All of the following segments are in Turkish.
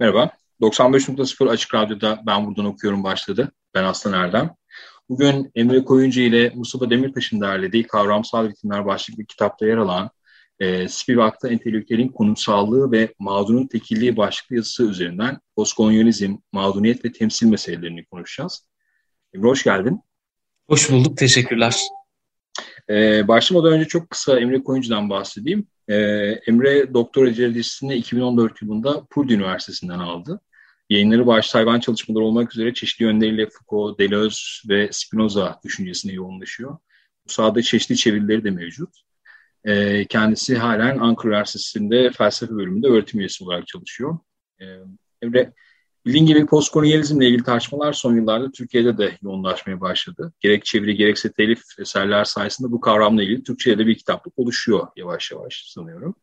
Merhaba, 95.0 Açık Radyo'da Ben Buradan Okuyorum başladı. Ben Aslan Erdem. Bugün Emre Koyuncu ile Mustafa Demirtaş'ın derlediği Kavramsal Ritimler başlıklı kitapta yer alan e, Spivak'ta entelektüelin konumsallığı ve mağdurun tekilliği başlıklı yazısı üzerinden postkolonyalizm, mağduriyet ve temsil meselelerini konuşacağız. Emre hoş geldin. Hoş bulduk, teşekkürler. Ee, başlamadan önce çok kısa Emre Koyuncu'dan bahsedeyim. Ee, Emre doktora derecesini 2014 yılında Purdue Üniversitesi'nden aldı. Yayınları başta hayvan çalışmaları olmak üzere çeşitli yönleriyle Foucault, Deleuze ve Spinoza düşüncesine yoğunlaşıyor. Bu sahada çeşitli çevirileri de mevcut. Ee, kendisi halen Ankara Üniversitesi'nde felsefe bölümünde öğretim üyesi olarak çalışıyor. Ee, Emre, bildiğin gibi postkolonyalizmle ilgili tartışmalar son yıllarda Türkiye'de de yoğunlaşmaya başladı. Gerek çeviri gerekse telif eserler sayesinde bu kavramla ilgili Türkçe'de bir kitaplık oluşuyor yavaş yavaş sanıyorum.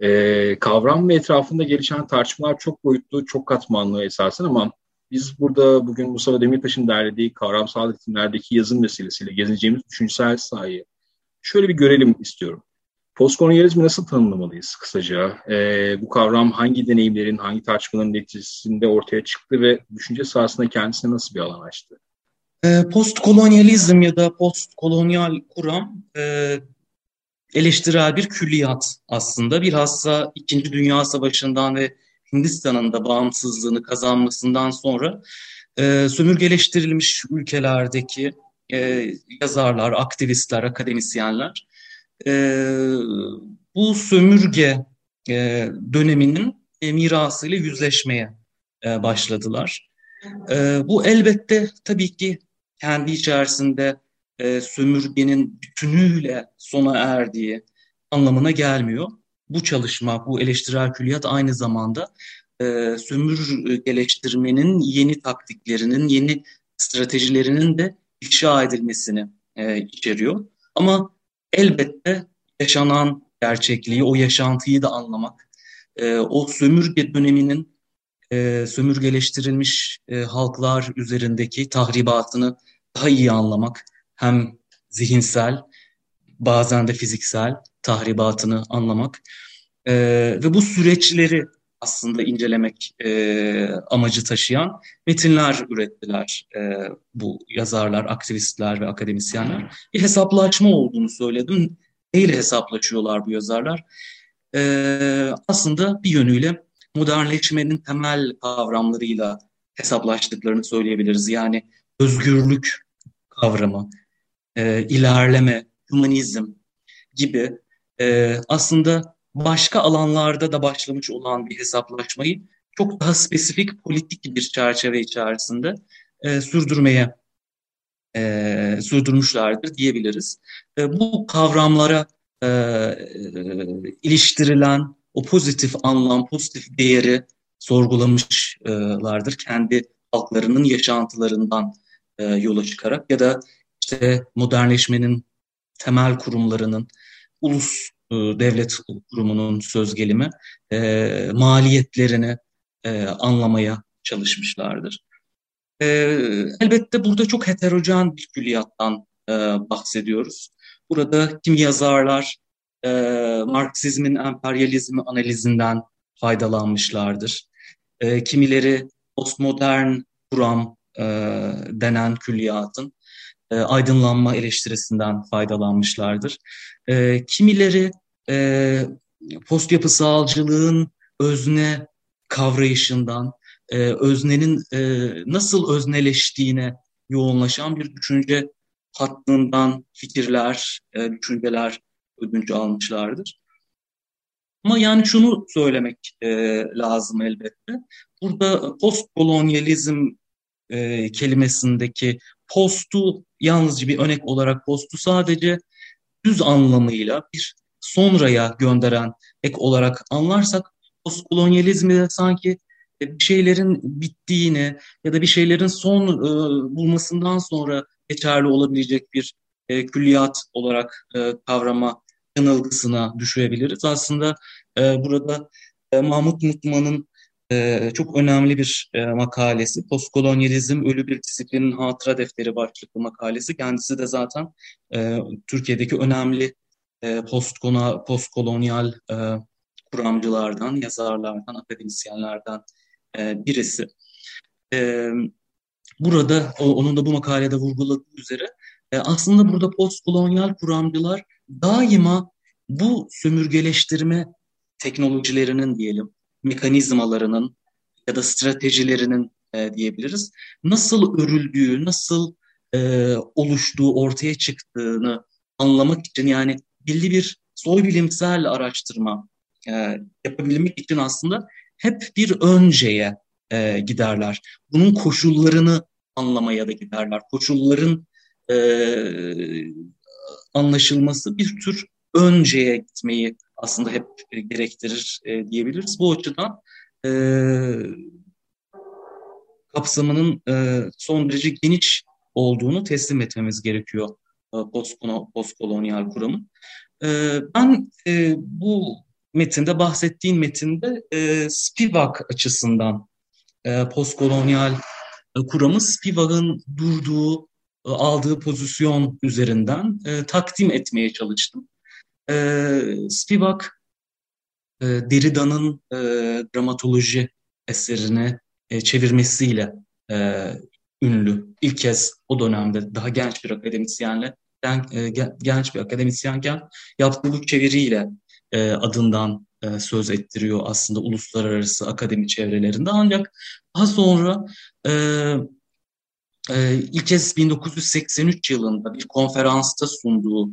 Ee, kavram ve etrafında gelişen tartışmalar çok boyutlu, çok katmanlı esasen ama biz burada bugün Mustafa Demirtaş'ın derlediği kavramsal ritimlerdeki yazım meselesiyle gezeceğimiz düşünsel sahayı şöyle bir görelim istiyorum. Postkolonyalizmi nasıl tanımlamalıyız kısaca? Ee, bu kavram hangi deneyimlerin, hangi tartışmaların neticesinde ortaya çıktı ve düşünce sahasında kendisine nasıl bir alan açtı? Ee, postkolonyalizm ya da postkolonyal kuram e, eleştirel bir külliyat aslında. Bilhassa İkinci Dünya Savaşı'ndan ve Hindistan'ın da bağımsızlığını kazanmasından sonra e, sömürgeleştirilmiş ülkelerdeki e, yazarlar, aktivistler, akademisyenler e, bu sömürge e, döneminin e, mirasıyla yüzleşmeye e, başladılar. E, bu elbette tabii ki kendi içerisinde e, sömürgenin bütünüyle sona erdiği anlamına gelmiyor. Bu çalışma, bu eleştirel külliyat aynı zamanda e, sömürgeleştirmenin yeni taktiklerinin, yeni stratejilerinin de ifşa edilmesini e, içeriyor. Ama elbette yaşanan gerçekliği, o yaşantıyı da anlamak, e, o sömürge döneminin e, sömürgeleştirilmiş e, halklar üzerindeki tahribatını daha iyi anlamak, hem zihinsel, bazen de fiziksel tahribatını anlamak e, ve bu süreçleri aslında incelemek e, amacı taşıyan metinler ürettiler e, bu yazarlar, aktivistler ve akademisyenler. Bir hesaplaşma olduğunu söyledim. Neyle hesaplaşıyorlar bu yazarlar? E, aslında bir yönüyle modernleşmenin temel kavramlarıyla hesaplaştıklarını söyleyebiliriz. Yani özgürlük kavramı, e, ilerleme, humanizm gibi e, aslında başka alanlarda da başlamış olan bir hesaplaşmayı çok daha spesifik politik bir çerçeve içerisinde e, sürdürmeye e, sürdürmüşlerdir diyebiliriz. E, bu kavramlara e, e, iliştirilen o pozitif anlam, pozitif değeri sorgulamışlardır. Kendi halklarının yaşantılarından e, yola çıkarak ya da işte modernleşmenin temel kurumlarının ulus e, devlet kurumunun söz gelimi e, maliyetlerini e, anlamaya çalışmışlardır. E, elbette burada çok heterojen bir külliyattan e, bahsediyoruz. Burada kim yazarlar e, Marksizmin emperyalizmi analizinden faydalanmışlardır. E, kimileri postmodern kuram e, denen külliyatın e, aydınlanma eleştirisinden faydalanmışlardır. E, kimileri e, post yapısalcılığın özne kavrayışından, e, öznenin e, nasıl özneleştiğine yoğunlaşan bir düşünce hattından fikirler, e, düşünceler ödünç almışlardır. Ama yani şunu söylemek e, lazım elbette. Burada postkolonyalizm e, kelimesindeki postu yalnızca bir örnek olarak postu sadece düz anlamıyla bir sonraya gönderen ek olarak anlarsak postkolonyalizmi de sanki e, bir şeylerin bittiğini ya da bir şeylerin son e, bulmasından sonra geçerli olabilecek bir e, külliyat olarak e, kavrama yanılgısına düşebiliriz. Aslında e, burada e, Mahmut Mutman'ın e, çok önemli bir e, makalesi. Postkolonyalizm Ölü Bir Disiplinin Hatıra Defteri başlıklı makalesi. Kendisi de zaten e, Türkiye'deki önemli e, postkona, postkolonyal e, kuramcılardan, yazarlardan, akademisyenlerden e, birisi. E, burada, o, onun da bu makalede vurguladığı üzere e, aslında burada postkolonyal kuramcılar daima bu sömürgeleştirme teknolojilerinin diyelim, mekanizmalarının ya da stratejilerinin e, diyebiliriz. Nasıl örüldüğü, nasıl e, oluştuğu, ortaya çıktığını anlamak için yani belli bir soy bilimsel araştırma e, yapabilmek için aslında hep bir önceye e, giderler. Bunun koşullarını anlamaya da giderler. Koşulların e, anlaşılması bir tür önceye gitmeyi aslında hep gerektirir e, diyebiliriz. Bu açıdan e, kapsamının e, son derece geniş olduğunu teslim etmemiz gerekiyor postkolonyal kuramın. E, ben e, bu metinde bahsettiğin metinde e, Spivak açısından e, postkolonyal e, kuramı Spivak'ın durduğu, e, aldığı pozisyon üzerinden e, takdim etmeye çalıştım. E, Spivak e, Derrida'nın e, dramatoloji eserini e, çevirmesiyle e, ünlü. İlk kez o dönemde daha genç bir akademisyenle e, genç bir akademisyenken yaptığı bu çeviriyle e, adından e, söz ettiriyor aslında uluslararası akademi çevrelerinde. Ancak daha sonra ilk kez 1983 yılında bir konferansta sunduğu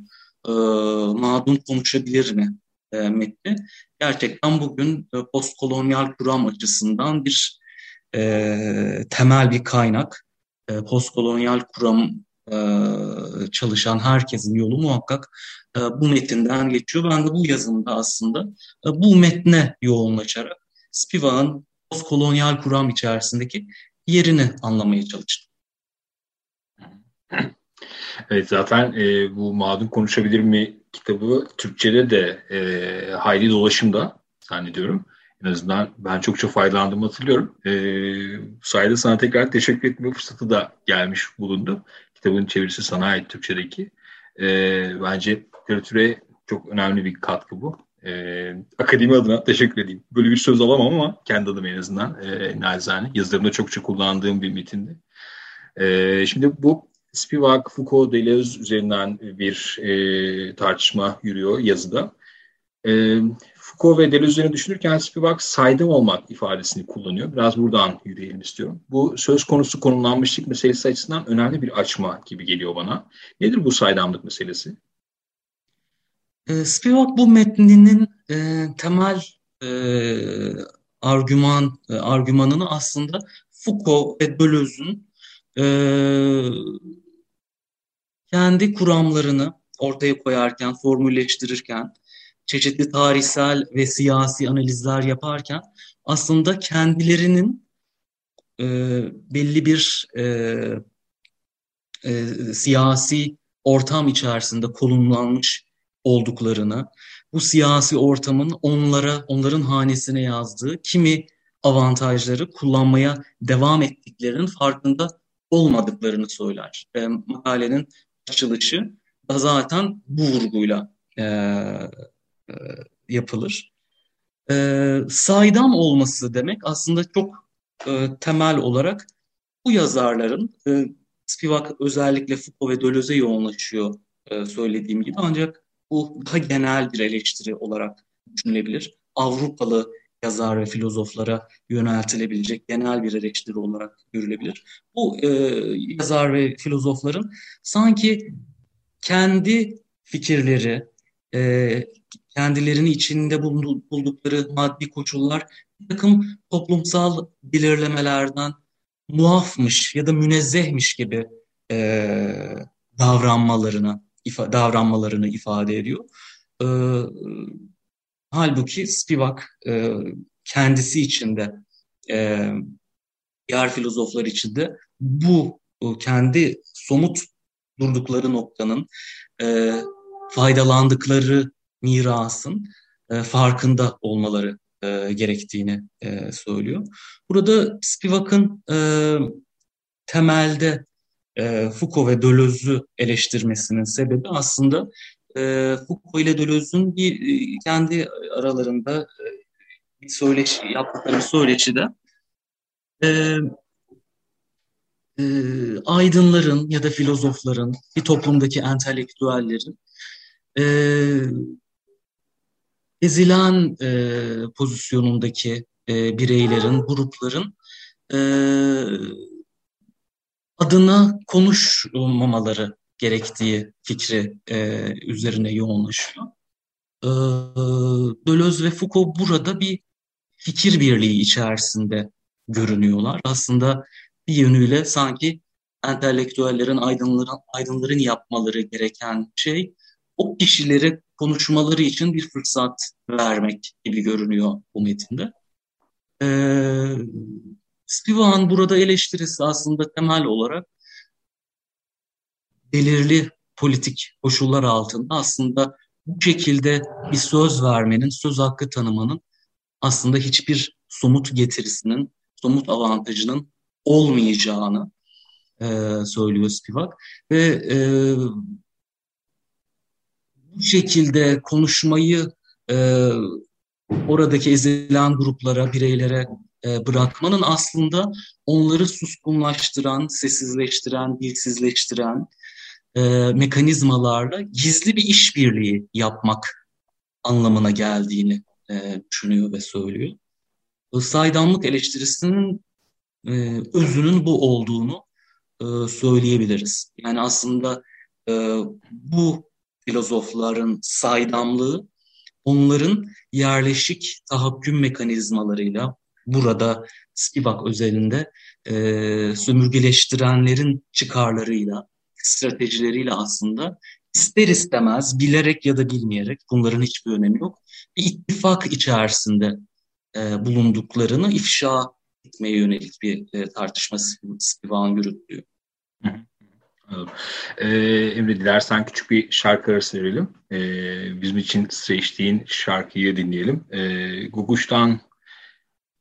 Madun Konuşabilir mi metni gerçekten bugün postkolonyal kuram açısından bir temel bir kaynak. Postkolonyal kuram çalışan herkesin yolu muhakkak e, bu metinden geçiyor. Ben de bu yazımda aslında e, bu metne yoğunlaşarak Spivak'ın postkolonyal kuram içerisindeki yerini anlamaya çalıştım. Evet zaten e, bu Mağdun Konuşabilir mi kitabı Türkçe'de de e, hayli dolaşımda zannediyorum. En azından ben çokça faydalandığımı hatırlıyorum. E, bu sayede sana tekrar teşekkür etme fırsatı da gelmiş bulundu. Kitabın çevirisi sana ait Türkçedeki. E, bence literatüre çok önemli bir katkı bu. E, akademi adına teşekkür edeyim. Böyle bir söz alamam ama kendi adıma en azından e, nacizane. Yazılarımda çokça kullandığım bir metindi. E, şimdi bu Spivak, Foucault, Deleuze üzerinden bir e, tartışma yürüyor yazıda. E, Foucault ve Deleuze üzerine düşünürken Spivak saydam olmak ifadesini kullanıyor. Biraz buradan yürüyelim istiyorum. Bu söz konusu konumlanmışlık meselesi açısından önemli bir açma gibi geliyor bana. Nedir bu saydamlık meselesi? E, Spivak bu metninin e, temel e, argüman e, argümanını aslında Foucault ve Deleuze'ün e, kendi kuramlarını ortaya koyarken, formülleştirirken, çeşitli tarihsel ve siyasi analizler yaparken aslında kendilerinin e, belli bir e, e, siyasi ortam içerisinde konumlanmış olduklarını, bu siyasi ortamın onlara, onların hanesine yazdığı kimi avantajları kullanmaya devam ettiklerinin farkında olmadıklarını söyler. E, makalenin açılışı da zaten bu vurguyla e, e, yapılır. E, saydam olması demek aslında çok e, temel olarak bu yazarların e, Spivak özellikle Foucault ve Deleuze'e yoğunlaşıyor e, söylediğim gibi ancak bu daha genel bir eleştiri olarak düşünülebilir. Avrupalı yazar ve filozoflara yöneltilebilecek genel bir eleştiri olarak görülebilir. Bu e, yazar ve filozofların sanki kendi fikirleri, e, kendilerini içinde buldukları maddi koşullar bir takım toplumsal belirlemelerden muafmış ya da münezzehmiş gibi e, davranmalarını ifa, davranmalarını ifade ediyor. E, halbuki Spivak e, kendisi içinde e, diğer filozoflar içinde bu kendi somut durdukları noktanın e, faydalandıkları mirasın e, farkında olmaları e, gerektiğini e, söylüyor. Burada Spivak'ın temelde Foucault ve Deleuze'ü eleştirmesinin sebebi aslında Foucault ile Deleuze'ün bir kendi aralarında bir söyleşi yaptıkları söyleşide e, aydınların ya da filozofların, bir toplumdaki entelektüellerin e, ezilen e, pozisyonundaki e, bireylerin, grupların e, adına konuşmamaları gerektiği fikri e, üzerine yoğunlaşıyor. E, Deleuze ve Foucault burada bir fikir birliği içerisinde görünüyorlar. Aslında bir yönüyle sanki entelektüellerin, aydınların, aydınların yapmaları gereken şey o kişileri konuşmaları için bir fırsat vermek gibi görünüyor bu metinde. Ee, Spivak'ın burada eleştirisi aslında temel olarak belirli politik koşullar altında aslında bu şekilde bir söz vermenin, söz hakkı tanımanın aslında hiçbir somut getirisinin, somut avantajının olmayacağını e, söylüyor Spivak. Ve e, şekilde konuşmayı e, oradaki ezilen gruplara, bireylere e, bırakmanın aslında onları suskunlaştıran, sessizleştiren, dilsizleştiren e, mekanizmalarla gizli bir işbirliği yapmak anlamına geldiğini e, düşünüyor ve söylüyor. Saydamlık eleştirisinin e, özünün bu olduğunu e, söyleyebiliriz. Yani aslında e, bu filozofların saydamlığı onların yerleşik tahakküm mekanizmalarıyla burada Spivak özelinde e, sömürgeleştirenlerin çıkarlarıyla, stratejileriyle aslında ister istemez bilerek ya da bilmeyerek bunların hiçbir önemi yok. Bir ittifak içerisinde e, bulunduklarını ifşa etmeye yönelik bir e, tartışma Spivak'ın yürüttüğü. Ee, Emre dilersen küçük bir şarkı arası verelim. Ee, bizim için seçtiğin şarkıyı dinleyelim. Ee, Guguş'tan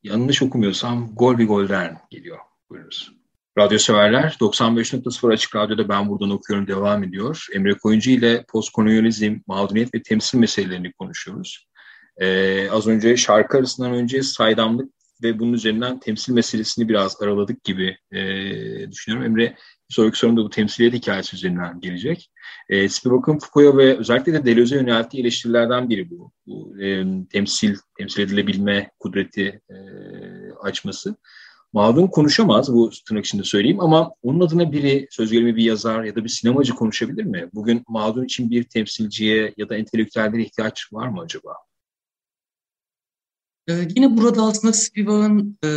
yanlış okumuyorsam Gol bir Golden geliyor. Buyurunuz. Radyo severler 95.0 Açık Radyo'da Ben Buradan Okuyorum devam ediyor. Emre Koyuncu ile postkolonyalizm, mağduriyet ve temsil meselelerini konuşuyoruz. Ee, az önce şarkı arasından önce saydamlık ve bunun üzerinden temsil meselesini biraz araladık gibi e, düşünüyorum. Emre sonraki sorumda bu temsiliyet hikayesi üzerinden gelecek. E, Spivak'ın Foucault'a ve özellikle de Deleuze'e yönelttiği eleştirilerden biri bu. bu e, temsil, temsil edilebilme kudreti e, açması. Mağdun konuşamaz bu tırnak içinde söyleyeyim ama onun adına biri söz gelimi bir yazar ya da bir sinemacı konuşabilir mi? Bugün mağdun için bir temsilciye ya da entelektüellere ihtiyaç var mı acaba? Ee, yine burada aslında Spivak'ın e,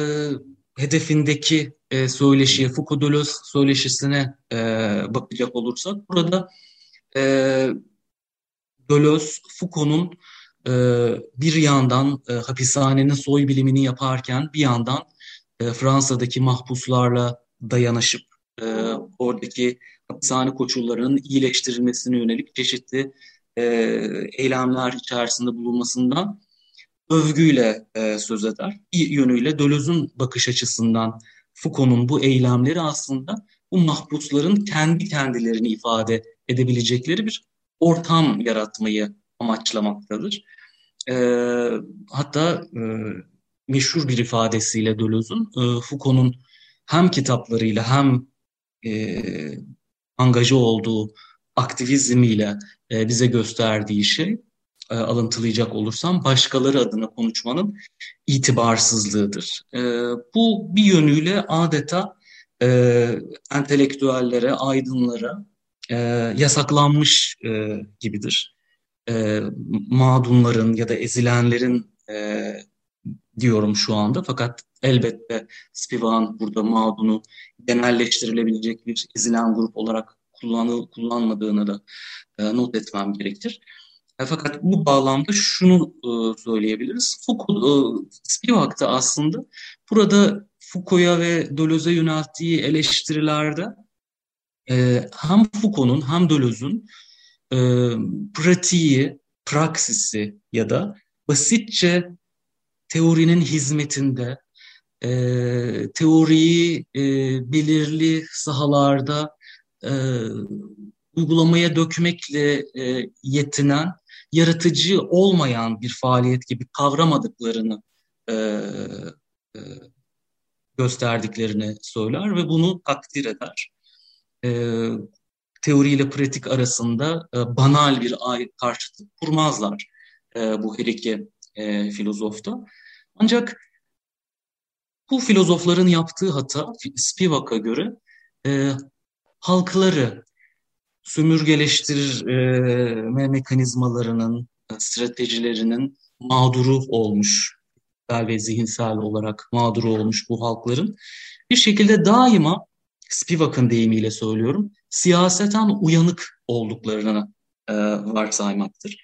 hedefindeki e, söyleşiye, Foucault-Deleuze söyleşisine e, bakacak olursak burada e, Deleuze, Foucault'un e, bir yandan e, hapishanenin soy bilimini yaparken bir yandan e, Fransa'daki mahpuslarla dayanışıp e, oradaki hapishane koşullarının iyileştirilmesine yönelik çeşitli e, eylemler içerisinde bulunmasından övgüyle e, söz eder. Bir yönüyle Deleuze'ün bakış açısından Foucault'un bu eylemleri aslında bu mahpusların kendi kendilerini ifade edebilecekleri bir ortam yaratmayı amaçlamaktadır. E, hatta e, meşhur bir ifadesiyle Deleuze'ün e, Foucault'un hem kitaplarıyla hem e, angaja olduğu aktivizmiyle e, bize gösterdiği şey e, alıntılayacak olursam başkaları adına konuşmanın itibarsızlığıdır. E, bu bir yönüyle adeta e, entelektüellere, aydınlara yasaklanmış gibidir. E, mağdunların ya da ezilenlerin diyorum şu anda. Fakat elbette Spivak'ın burada mağdunu genelleştirilebilecek bir ezilen grup olarak kullanı, kullanmadığını da not etmem gerekir. E, fakat bu bağlamda şunu e, söyleyebiliriz. Foucault, e, Spivak da aslında burada Foucault'a ve Deleuze'e yönelttiği eleştirilerde e, hem Foucault'un hem Deleuze'ün e, pratiği, praksisi ya da basitçe teorinin hizmetinde teoriyi belirli sahalarda uygulamaya dökmekle yetinen, yaratıcı olmayan bir faaliyet gibi kavramadıklarını e, e, gösterdiklerini söyler ve bunu takdir eder. E, teoriyle pratik arasında e, banal bir karşıtlık kurmazlar e, bu her iki e, filozofta. Ancak bu filozofların yaptığı hata Spivak'a göre e, halkları sömürgeleştirme mekanizmalarının, stratejilerinin mağduru olmuş ve zihinsel olarak mağduru olmuş bu halkların bir şekilde daima Spivak'ın deyimiyle söylüyorum siyaseten uyanık olduklarını e, varsaymaktır.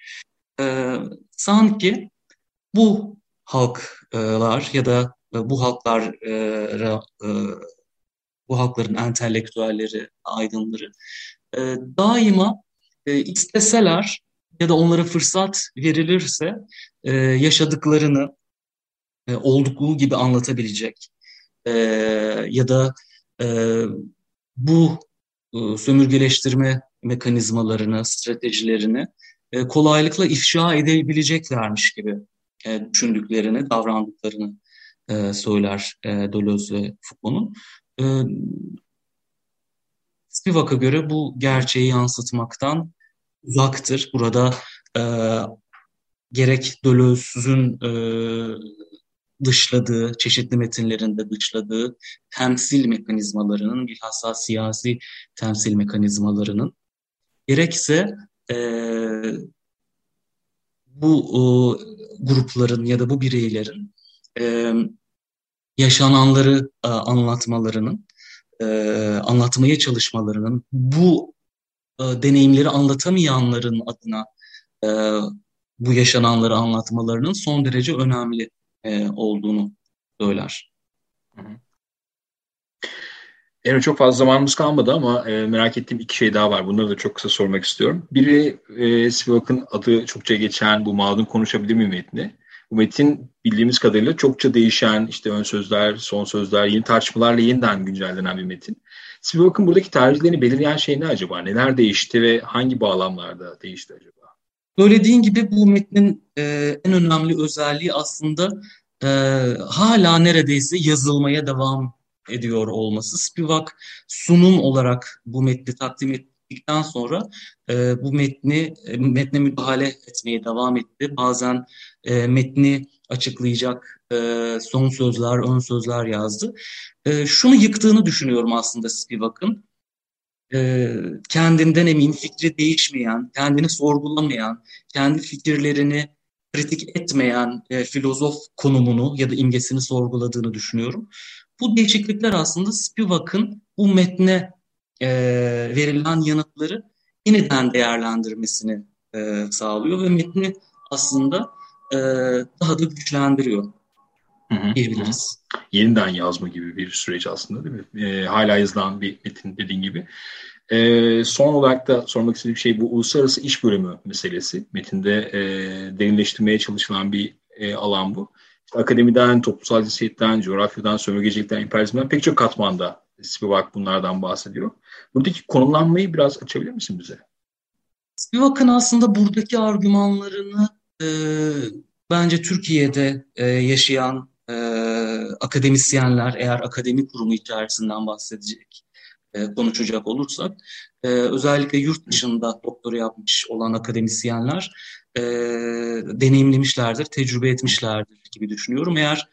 E, sanki bu halklar ya da bu halklar e, bu halkların entelektüelleri, aydınları e, daima e, isteseler ya da onlara fırsat verilirse e, yaşadıklarını e, oldukluğu gibi anlatabilecek e, ya da e, bu e, sömürgeleştirme mekanizmalarını, stratejilerini e, kolaylıkla ifşa edebileceklermiş gibi e, düşündüklerini, davrandıklarını e, söyler e, Deleuze ve Foucault'un. E, Spivak'a göre bu gerçeği yansıtmaktan uzaktır. Burada e, gerek Deleuze'ün e, dışladığı, çeşitli metinlerinde dışladığı temsil mekanizmalarının, bilhassa siyasi temsil mekanizmalarının, gerekse e, bu e, grupların ya da bu bireylerin e, yaşananları e, anlatmalarının, e, anlatmaya çalışmalarının, bu e, deneyimleri anlatamayanların adına e, bu yaşananları anlatmalarının son derece önemli e, olduğunu söyler. Evet çok fazla zamanımız kalmadı ama e, merak ettiğim iki şey daha var. Bunları da çok kısa sormak istiyorum. Biri e, Spivak'ın adı çokça geçen bu mağdun konuşabilir mi metni? Bu metin bildiğimiz kadarıyla çokça değişen işte ön sözler, son sözler, yeni tartışmalarla yeniden güncellenen bir metin. Spivak'ın buradaki tercihlerini belirleyen şey ne acaba? Neler değişti ve hangi bağlamlarda değişti acaba? Söylediğin gibi bu metnin e, en önemli özelliği aslında e, hala neredeyse yazılmaya devam ediyor olması. Spivak sunum olarak bu metni takdim ettikten sonra e, bu metni e, metne müdahale etmeye devam etti. Bazen e, metni açıklayacak e, son sözler, ön sözler yazdı. E, şunu yıktığını düşünüyorum aslında Spivak'ın e, kendinden emin, fikri değişmeyen, kendini sorgulamayan, kendi fikirlerini kritik etmeyen e, filozof konumunu ya da imgesini sorguladığını düşünüyorum. Bu değişiklikler aslında Spivak'ın bu metne e, verilen yanıtları yeniden değerlendirmesini e, sağlıyor ve metni aslında e, daha da güçlendiriyor diyebiliriz. Yeniden yazma gibi bir süreç aslında değil mi? E, hala yazılan bir metin dediğin gibi. E, son olarak da sormak istediğim şey bu uluslararası iş bölümü meselesi. Metinde e, derinleştirmeye çalışılan bir e, alan bu. İşte akademiden, toplumsal cinsiyetten, coğrafyadan, sömürgecilikten, emperyalizmden pek çok katmanda Spivak bunlardan bahsediyor. Buradaki konumlanmayı biraz açabilir misin bize? Spivak'ın aslında buradaki argümanlarını e, bence Türkiye'de e, yaşayan e, akademisyenler eğer akademi kurumu içerisinden bahsedecek, e, konuşacak olursak e, özellikle yurt dışında doktora yapmış olan akademisyenler e, deneyimlemişlerdir, tecrübe etmişlerdir gibi düşünüyorum. Eğer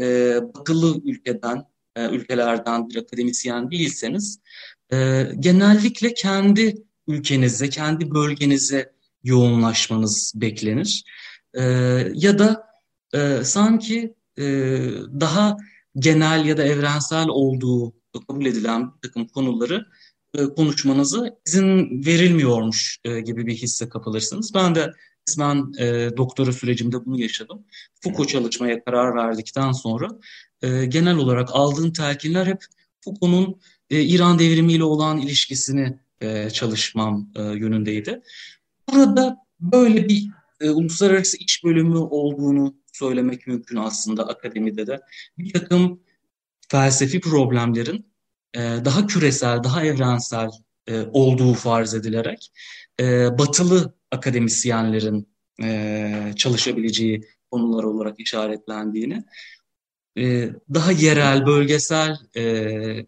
e, batılı ülkeden, e, ülkelerden bir akademisyen değilseniz e, genellikle kendi ülkenize, kendi bölgenize yoğunlaşmanız beklenir. E, ya da e, sanki e, daha genel ya da evrensel olduğu kabul edilen bir takım konuları e, konuşmanızı izin verilmiyormuş e, gibi bir hisse kapılırsınız. Ben de kısmen e, doktora sürecimde bunu yaşadım. Foucault çalışmaya karar verdikten sonra e, genel olarak aldığım telkinler hep Foucault'un e, İran devrimiyle olan ilişkisini e, çalışmam e, yönündeydi. Burada böyle bir e, uluslararası iç bölümü olduğunu söylemek mümkün aslında akademide de. Bir takım felsefi problemlerin e, daha küresel, daha evrensel e, olduğu farz edilerek e, batılı akademisyenlerin e, çalışabileceği konular olarak işaretlendiğini, e, daha yerel, bölgesel e,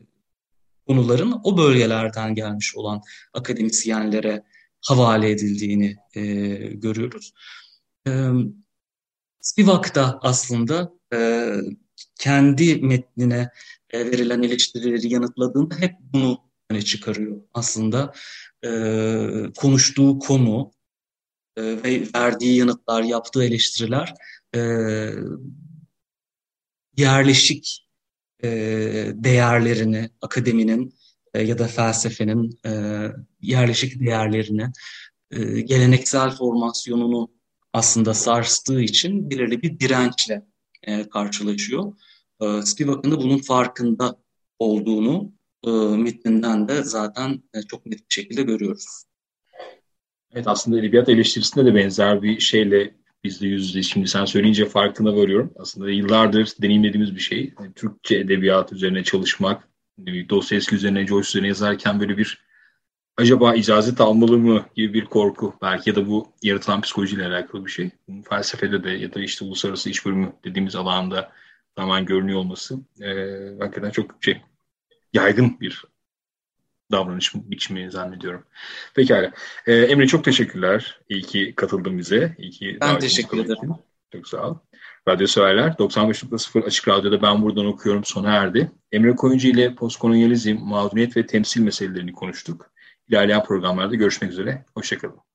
konuların o bölgelerden gelmiş olan akademisyenlere havale edildiğini e, görüyoruz. E, Spivak da aslında e, kendi metnine e, verilen eleştirileri yanıtladığında hep bunu öne çıkarıyor. Aslında e, konuştuğu konu e, ve verdiği yanıtlar, yaptığı eleştiriler e, yerleşik e, değerlerini, akademinin e, ya da felsefenin e, yerleşik değerlerini, e, geleneksel formasyonunu aslında sarstığı için belirli bir dirençle e, karşılaşıyor. E, Spivak'ın da bunun farkında olduğunu e, metninden de zaten e, çok net bir şekilde görüyoruz. Evet aslında edebiyat eleştirisinde de benzer bir şeyle biz de yüz yüze şimdi sen söyleyince farkına varıyorum. Aslında yıllardır deneyimlediğimiz bir şey. Yani Türkçe edebiyat üzerine çalışmak, Dostoyevski üzerine, Joyce üzerine yazarken böyle bir acaba icazet almalı mı gibi bir korku. Belki ya da bu yaratılan psikolojiyle alakalı bir şey. Felsefede de ya da işte uluslararası iş bölümü dediğimiz alanda tamamen görünüyor olması e, hakikaten çok şey yaygın bir davranış biçimi zannediyorum. Pekala. Ee, Emre çok teşekkürler. İyi ki katıldın bize. İyi ki ben teşekkür ederim. Çok sağ ol. Radyo severler 95.0 Açık Radyo'da ben buradan okuyorum sona erdi. Emre Koyuncu ile postkolonyalizm, mağduriyet ve temsil meselelerini konuştuk. İlerleyen programlarda görüşmek üzere. Hoşçakalın.